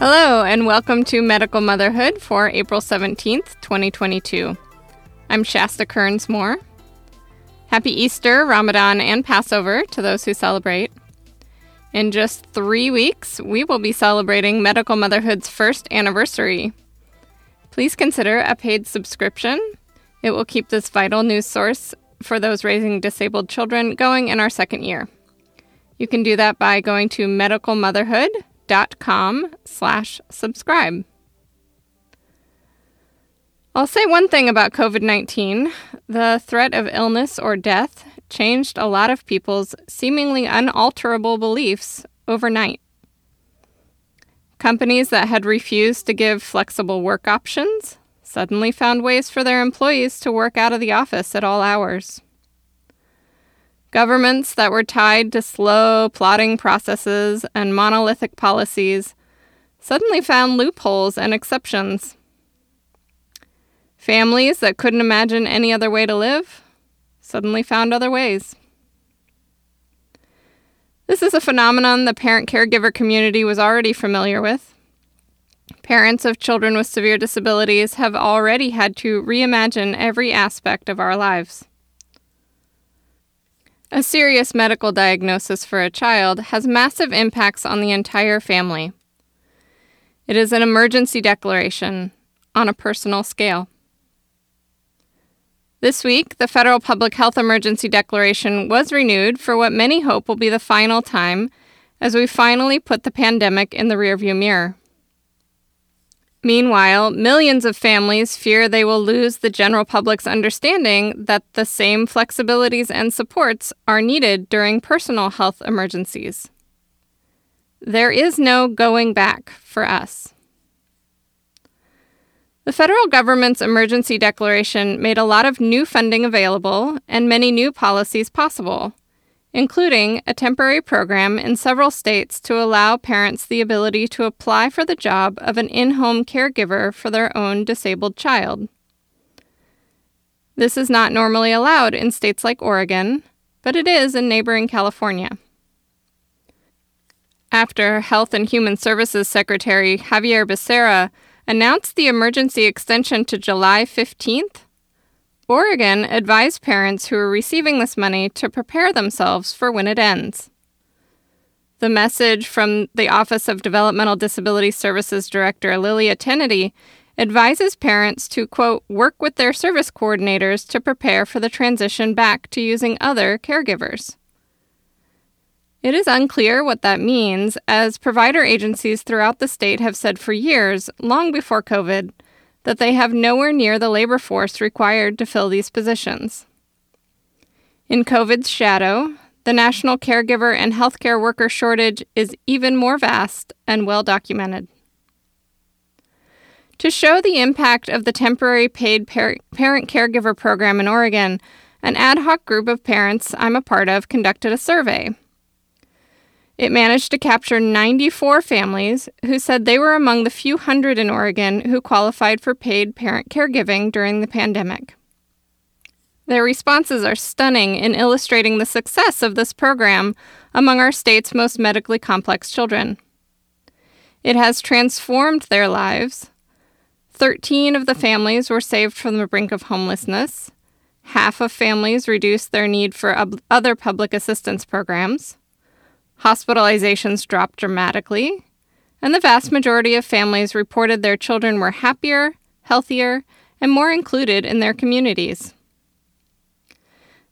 Hello, and welcome to Medical Motherhood for April 17th, 2022. I'm Shasta Kearns Moore. Happy Easter, Ramadan, and Passover to those who celebrate. In just three weeks, we will be celebrating Medical Motherhood's first anniversary. Please consider a paid subscription. It will keep this vital news source for those raising disabled children going in our second year. You can do that by going to medicalmotherhood.com dot com slash subscribe. I'll say one thing about COVID 19. The threat of illness or death changed a lot of people's seemingly unalterable beliefs overnight. Companies that had refused to give flexible work options suddenly found ways for their employees to work out of the office at all hours. Governments that were tied to slow plotting processes and monolithic policies suddenly found loopholes and exceptions. Families that couldn't imagine any other way to live suddenly found other ways. This is a phenomenon the parent caregiver community was already familiar with. Parents of children with severe disabilities have already had to reimagine every aspect of our lives. A serious medical diagnosis for a child has massive impacts on the entire family. It is an emergency declaration on a personal scale. This week, the federal public health emergency declaration was renewed for what many hope will be the final time as we finally put the pandemic in the rearview mirror. Meanwhile, millions of families fear they will lose the general public's understanding that the same flexibilities and supports are needed during personal health emergencies. There is no going back for us. The federal government's emergency declaration made a lot of new funding available and many new policies possible including a temporary program in several states to allow parents the ability to apply for the job of an in home caregiver for their own disabled child. This is not normally allowed in states like Oregon, but it is in neighboring California. After Health and Human Services Secretary Xavier Becerra announced the emergency extension to July 15th, Oregon advised parents who are receiving this money to prepare themselves for when it ends. The message from the Office of Developmental Disability Services Director Lilia Teninty advises parents to, quote, work with their service coordinators to prepare for the transition back to using other caregivers. It is unclear what that means, as provider agencies throughout the state have said for years, long before COVID, that they have nowhere near the labor force required to fill these positions. In COVID's shadow, the national caregiver and healthcare worker shortage is even more vast and well documented. To show the impact of the temporary paid par- parent caregiver program in Oregon, an ad hoc group of parents I'm a part of conducted a survey. It managed to capture 94 families who said they were among the few hundred in Oregon who qualified for paid parent caregiving during the pandemic. Their responses are stunning in illustrating the success of this program among our state's most medically complex children. It has transformed their lives. 13 of the families were saved from the brink of homelessness. Half of families reduced their need for other public assistance programs. Hospitalizations dropped dramatically, and the vast majority of families reported their children were happier, healthier, and more included in their communities.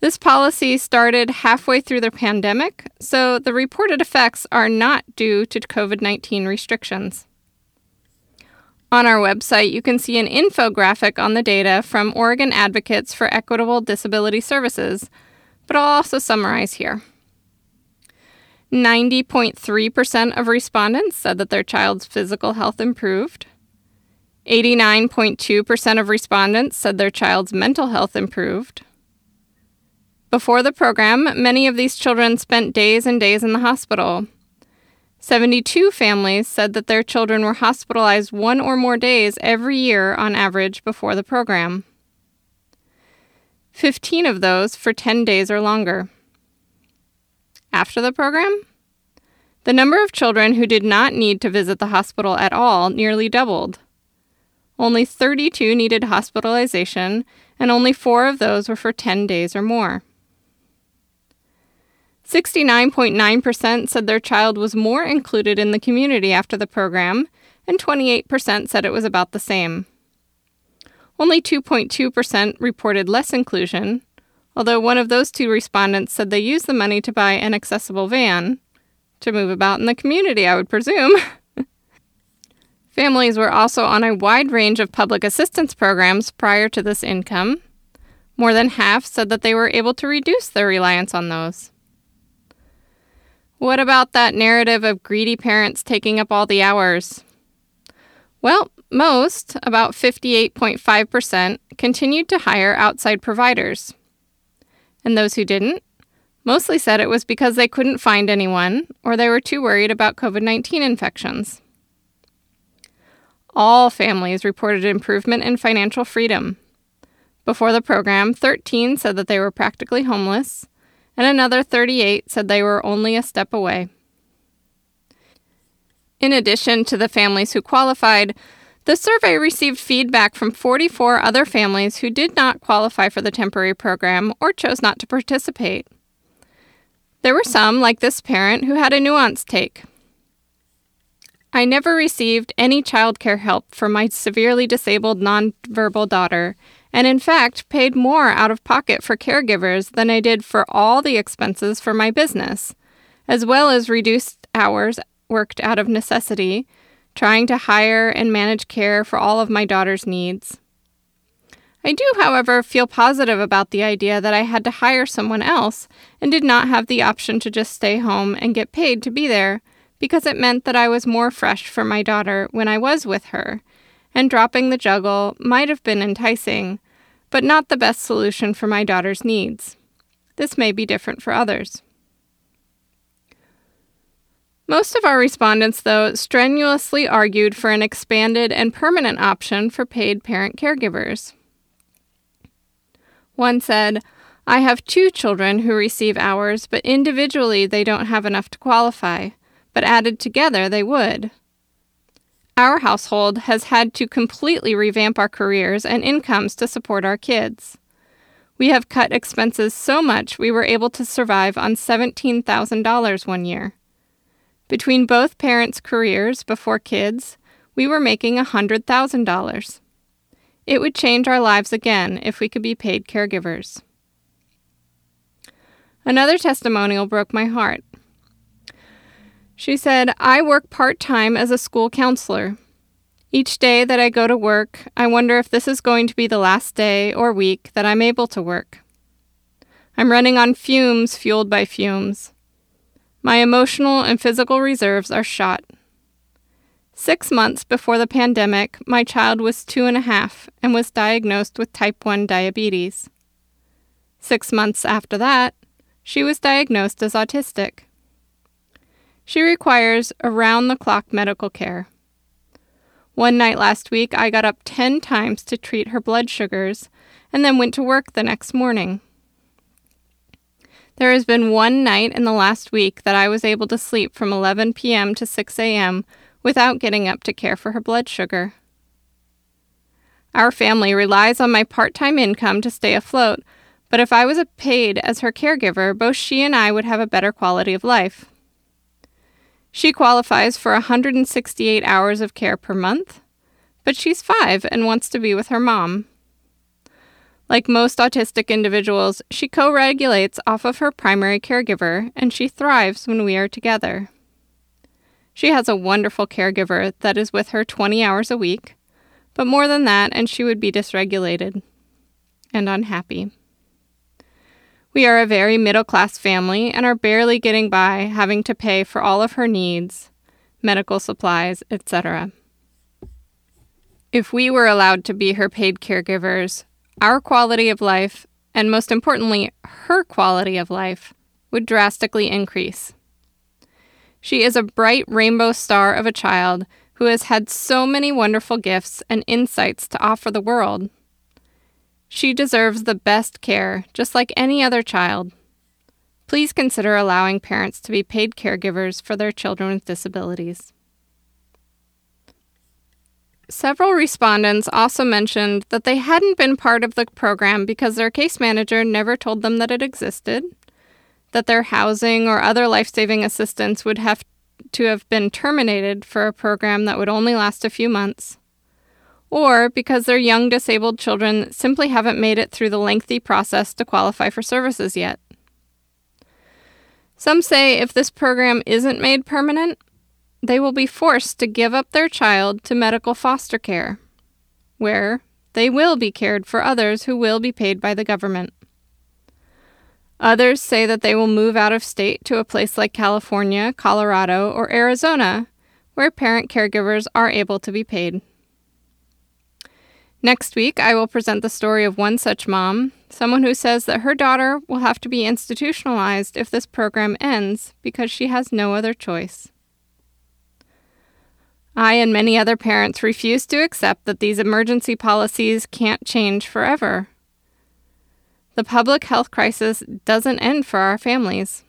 This policy started halfway through the pandemic, so the reported effects are not due to COVID 19 restrictions. On our website, you can see an infographic on the data from Oregon Advocates for Equitable Disability Services, but I'll also summarize here. 90.3% of respondents said that their child's physical health improved. 89.2% of respondents said their child's mental health improved. Before the program, many of these children spent days and days in the hospital. 72 families said that their children were hospitalized one or more days every year on average before the program. 15 of those for 10 days or longer. After the program, The number of children who did not need to visit the hospital at all nearly doubled. Only 32 needed hospitalization, and only four of those were for 10 days or more. 69.9% said their child was more included in the community after the program, and 28% said it was about the same. Only 2.2% reported less inclusion, although one of those two respondents said they used the money to buy an accessible van to move about in the community, I would presume. Families were also on a wide range of public assistance programs prior to this income. More than half said that they were able to reduce their reliance on those. What about that narrative of greedy parents taking up all the hours? Well, most, about 58.5%, continued to hire outside providers. And those who didn't mostly said it was because they couldn't find anyone or they were too worried about COVID 19 infections. All families reported improvement in financial freedom. Before the program, 13 said that they were practically homeless, and another 38 said they were only a step away. In addition to the families who qualified, the survey received feedback from 44 other families who did not qualify for the temporary program or chose not to participate. There were some, like this parent, who had a nuanced take. I never received any childcare help for my severely disabled nonverbal daughter, and in fact paid more out of pocket for caregivers than I did for all the expenses for my business, as well as reduced hours worked out of necessity trying to hire and manage care for all of my daughter's needs. I do, however, feel positive about the idea that I had to hire someone else and did not have the option to just stay home and get paid to be there because it meant that I was more fresh for my daughter when I was with her, and dropping the juggle might have been enticing, but not the best solution for my daughter's needs. This may be different for others. Most of our respondents, though, strenuously argued for an expanded and permanent option for paid parent caregivers. One said, I have two children who receive hours, but individually they don't have enough to qualify, but added together they would. Our household has had to completely revamp our careers and incomes to support our kids. We have cut expenses so much we were able to survive on $17,000 one year. Between both parents' careers before kids, we were making a $100,000. It would change our lives again if we could be paid caregivers. Another testimonial broke my heart. She said, I work part time as a school counselor. Each day that I go to work, I wonder if this is going to be the last day or week that I'm able to work. I'm running on fumes fueled by fumes. My emotional and physical reserves are shot. Six months before the pandemic, my child was two and a half and was diagnosed with type 1 diabetes. Six months after that, she was diagnosed as autistic. She requires around the clock medical care. One night last week, I got up 10 times to treat her blood sugars and then went to work the next morning. There has been one night in the last week that I was able to sleep from 11 p.m. to 6 a.m. without getting up to care for her blood sugar. Our family relies on my part time income to stay afloat, but if I was paid as her caregiver, both she and I would have a better quality of life. She qualifies for 168 hours of care per month, but she's five and wants to be with her mom. Like most autistic individuals, she co regulates off of her primary caregiver, and she thrives when we are together. She has a wonderful caregiver that is with her 20 hours a week, but more than that, and she would be dysregulated and unhappy. We are a very middle class family and are barely getting by, having to pay for all of her needs, medical supplies, etc. If we were allowed to be her paid caregivers, our quality of life, and most importantly, her quality of life, would drastically increase. She is a bright rainbow star of a child who has had so many wonderful gifts and insights to offer the world. She deserves the best care, just like any other child. please consider allowing parents to be paid caregivers for their children with disabilities. Several respondents also mentioned that they hadn't been part of the program because their case manager never told them that it existed, that their housing or other life saving assistance would have to have been terminated for a program that would only last a few months, or because their young disabled children simply haven't made it through the lengthy process to qualify for services yet. Some say if this program isn't made permanent, they will be forced to give up their child to medical foster care, where they will be cared for others who will be paid by the government. Others say that they will move out of state to a place like California, Colorado, or Arizona, where parent caregivers are able to be paid. Next week, I will present the story of one such mom, someone who says that her daughter will have to be institutionalized if this program ends because she has no other choice. I and many other parents refuse to accept that these emergency policies can't change forever. The public health crisis doesn't end for our families.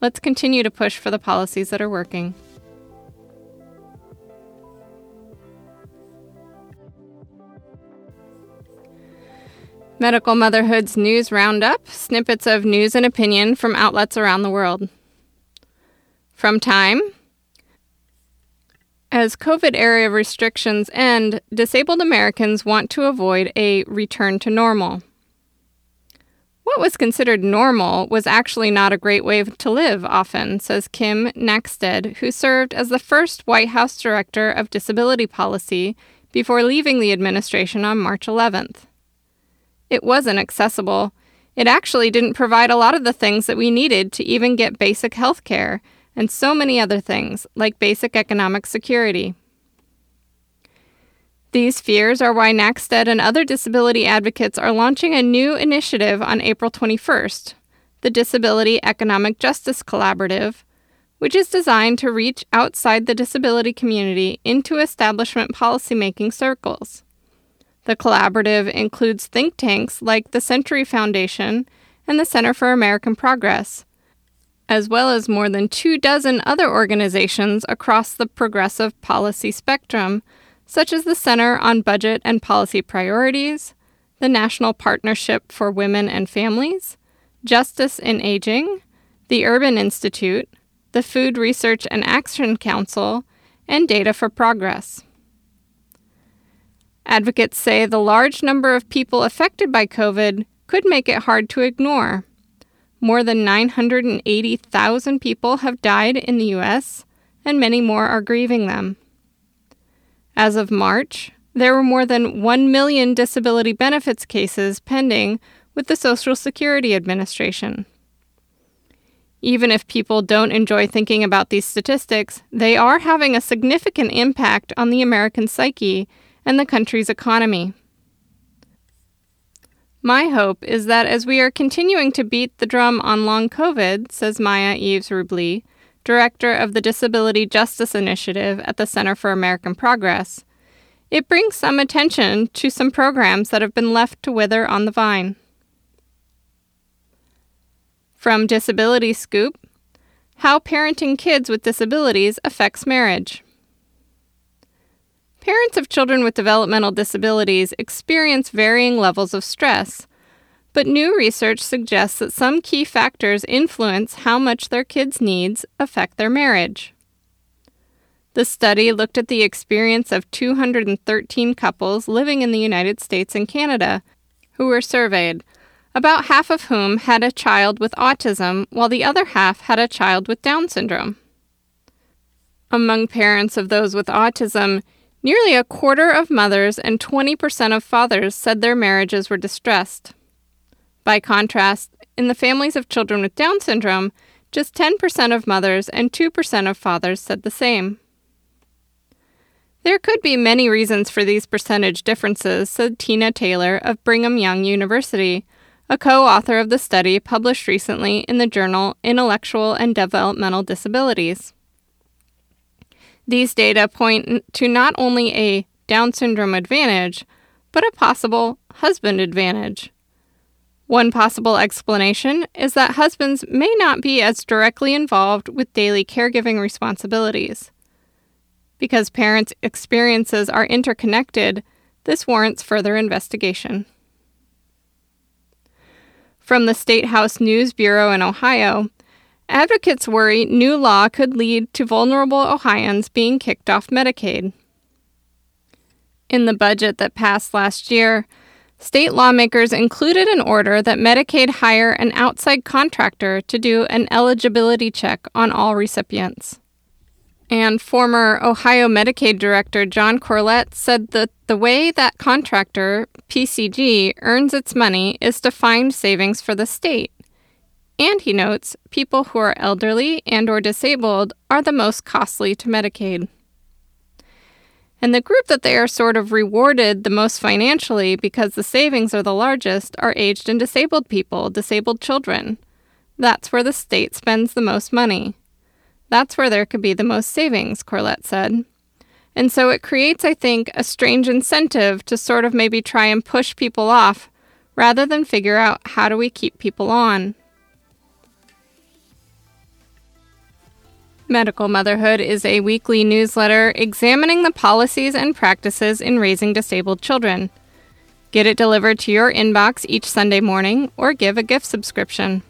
Let's continue to push for the policies that are working. Medical Motherhood's News Roundup snippets of news and opinion from outlets around the world. From Time, as COVID era restrictions end, disabled Americans want to avoid a return to normal. What was considered normal was actually not a great way to live, often, says Kim Knackstedt, who served as the first White House Director of Disability Policy before leaving the administration on March 11th. It wasn't accessible. It actually didn't provide a lot of the things that we needed to even get basic health care and so many other things, like basic economic security. These fears are why Knackstedt and other disability advocates are launching a new initiative on April 21st, the Disability Economic Justice Collaborative, which is designed to reach outside the disability community into establishment policymaking circles. The collaborative includes think tanks like the Century Foundation and the Center for American Progress, as well as more than two dozen other organizations across the progressive policy spectrum, such as the Center on Budget and Policy Priorities, the National Partnership for Women and Families, Justice in Aging, the Urban Institute, the Food Research and Action Council, and Data for Progress. Advocates say the large number of people affected by COVID could make it hard to ignore. More than 980,000 people have died in the U.S., and many more are grieving them. As of March, there were more than 1 million disability benefits cases pending with the Social Security Administration. Even if people don't enjoy thinking about these statistics, they are having a significant impact on the American psyche and the country's economy. My hope is that as we are continuing to beat the drum on long COVID, says Maya Ives-Rublee, director of the Disability Justice Initiative at the Center for American Progress, it brings some attention to some programs that have been left to wither on the vine. From Disability Scoop How Parenting Kids with Disabilities Affects Marriage. Parents of children with developmental disabilities experience varying levels of stress, but new research suggests that some key factors influence how much their kids' needs affect their marriage. The study looked at the experience of 213 couples living in the United States and Canada who were surveyed, about half of whom had a child with autism, while the other half had a child with Down syndrome. Among parents of those with autism, Nearly a quarter of mothers and 20% of fathers said their marriages were distressed. By contrast, in the families of children with Down syndrome, just 10% of mothers and 2% of fathers said the same. There could be many reasons for these percentage differences, said Tina Taylor of Brigham Young University, a co author of the study published recently in the journal Intellectual and Developmental Disabilities. These data point to not only a Down syndrome advantage, but a possible husband advantage. One possible explanation is that husbands may not be as directly involved with daily caregiving responsibilities. Because parents' experiences are interconnected, this warrants further investigation. From the State House News Bureau in Ohio, advocates worry new law could lead to vulnerable Ohioans being kicked off Medicaid. In the budget that passed last year, state lawmakers included an order that Medicaid hire an outside contractor to do an eligibility check on all recipients. And former Ohio Medicaid Director John Corlett said that the way that contractor, PCG, earns its money is to find savings for the state. And he notes people who are elderly and or disabled are the most costly to Medicaid. And the group that they are sort of rewarded the most financially because the savings are the largest are aged and disabled people, disabled children. That's where the state spends the most money. That's where there could be the most savings, Corlett said. And so it creates, I think, a strange incentive to sort of maybe try and push people off rather than figure out how do we keep people on. Medical Motherhood is a weekly newsletter examining the policies and practices in raising disabled children. Get it delivered to your inbox each Sunday morning or give a gift subscription.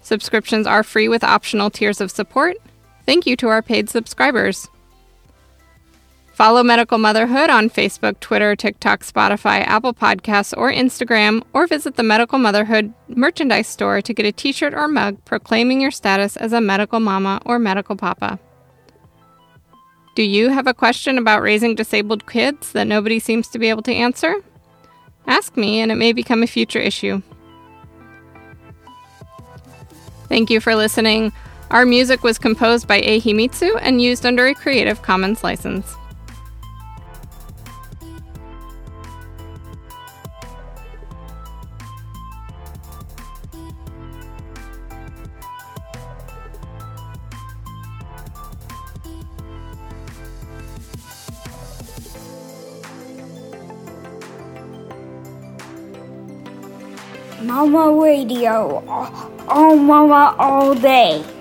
Subscriptions are free with optional tiers of support. Thank you to our paid subscribers. Follow Medical Motherhood on Facebook, Twitter, TikTok, Spotify, Apple Podcasts, or Instagram, or visit the Medical Motherhood merchandise store to get a t shirt or mug proclaiming your status as a medical mama or medical papa. Do you have a question about raising disabled kids that nobody seems to be able to answer? Ask me, and it may become a future issue. Thank you for listening. Our music was composed by Ehimitsu and used under a Creative Commons license. Mama Radio. Oh, Mama all day.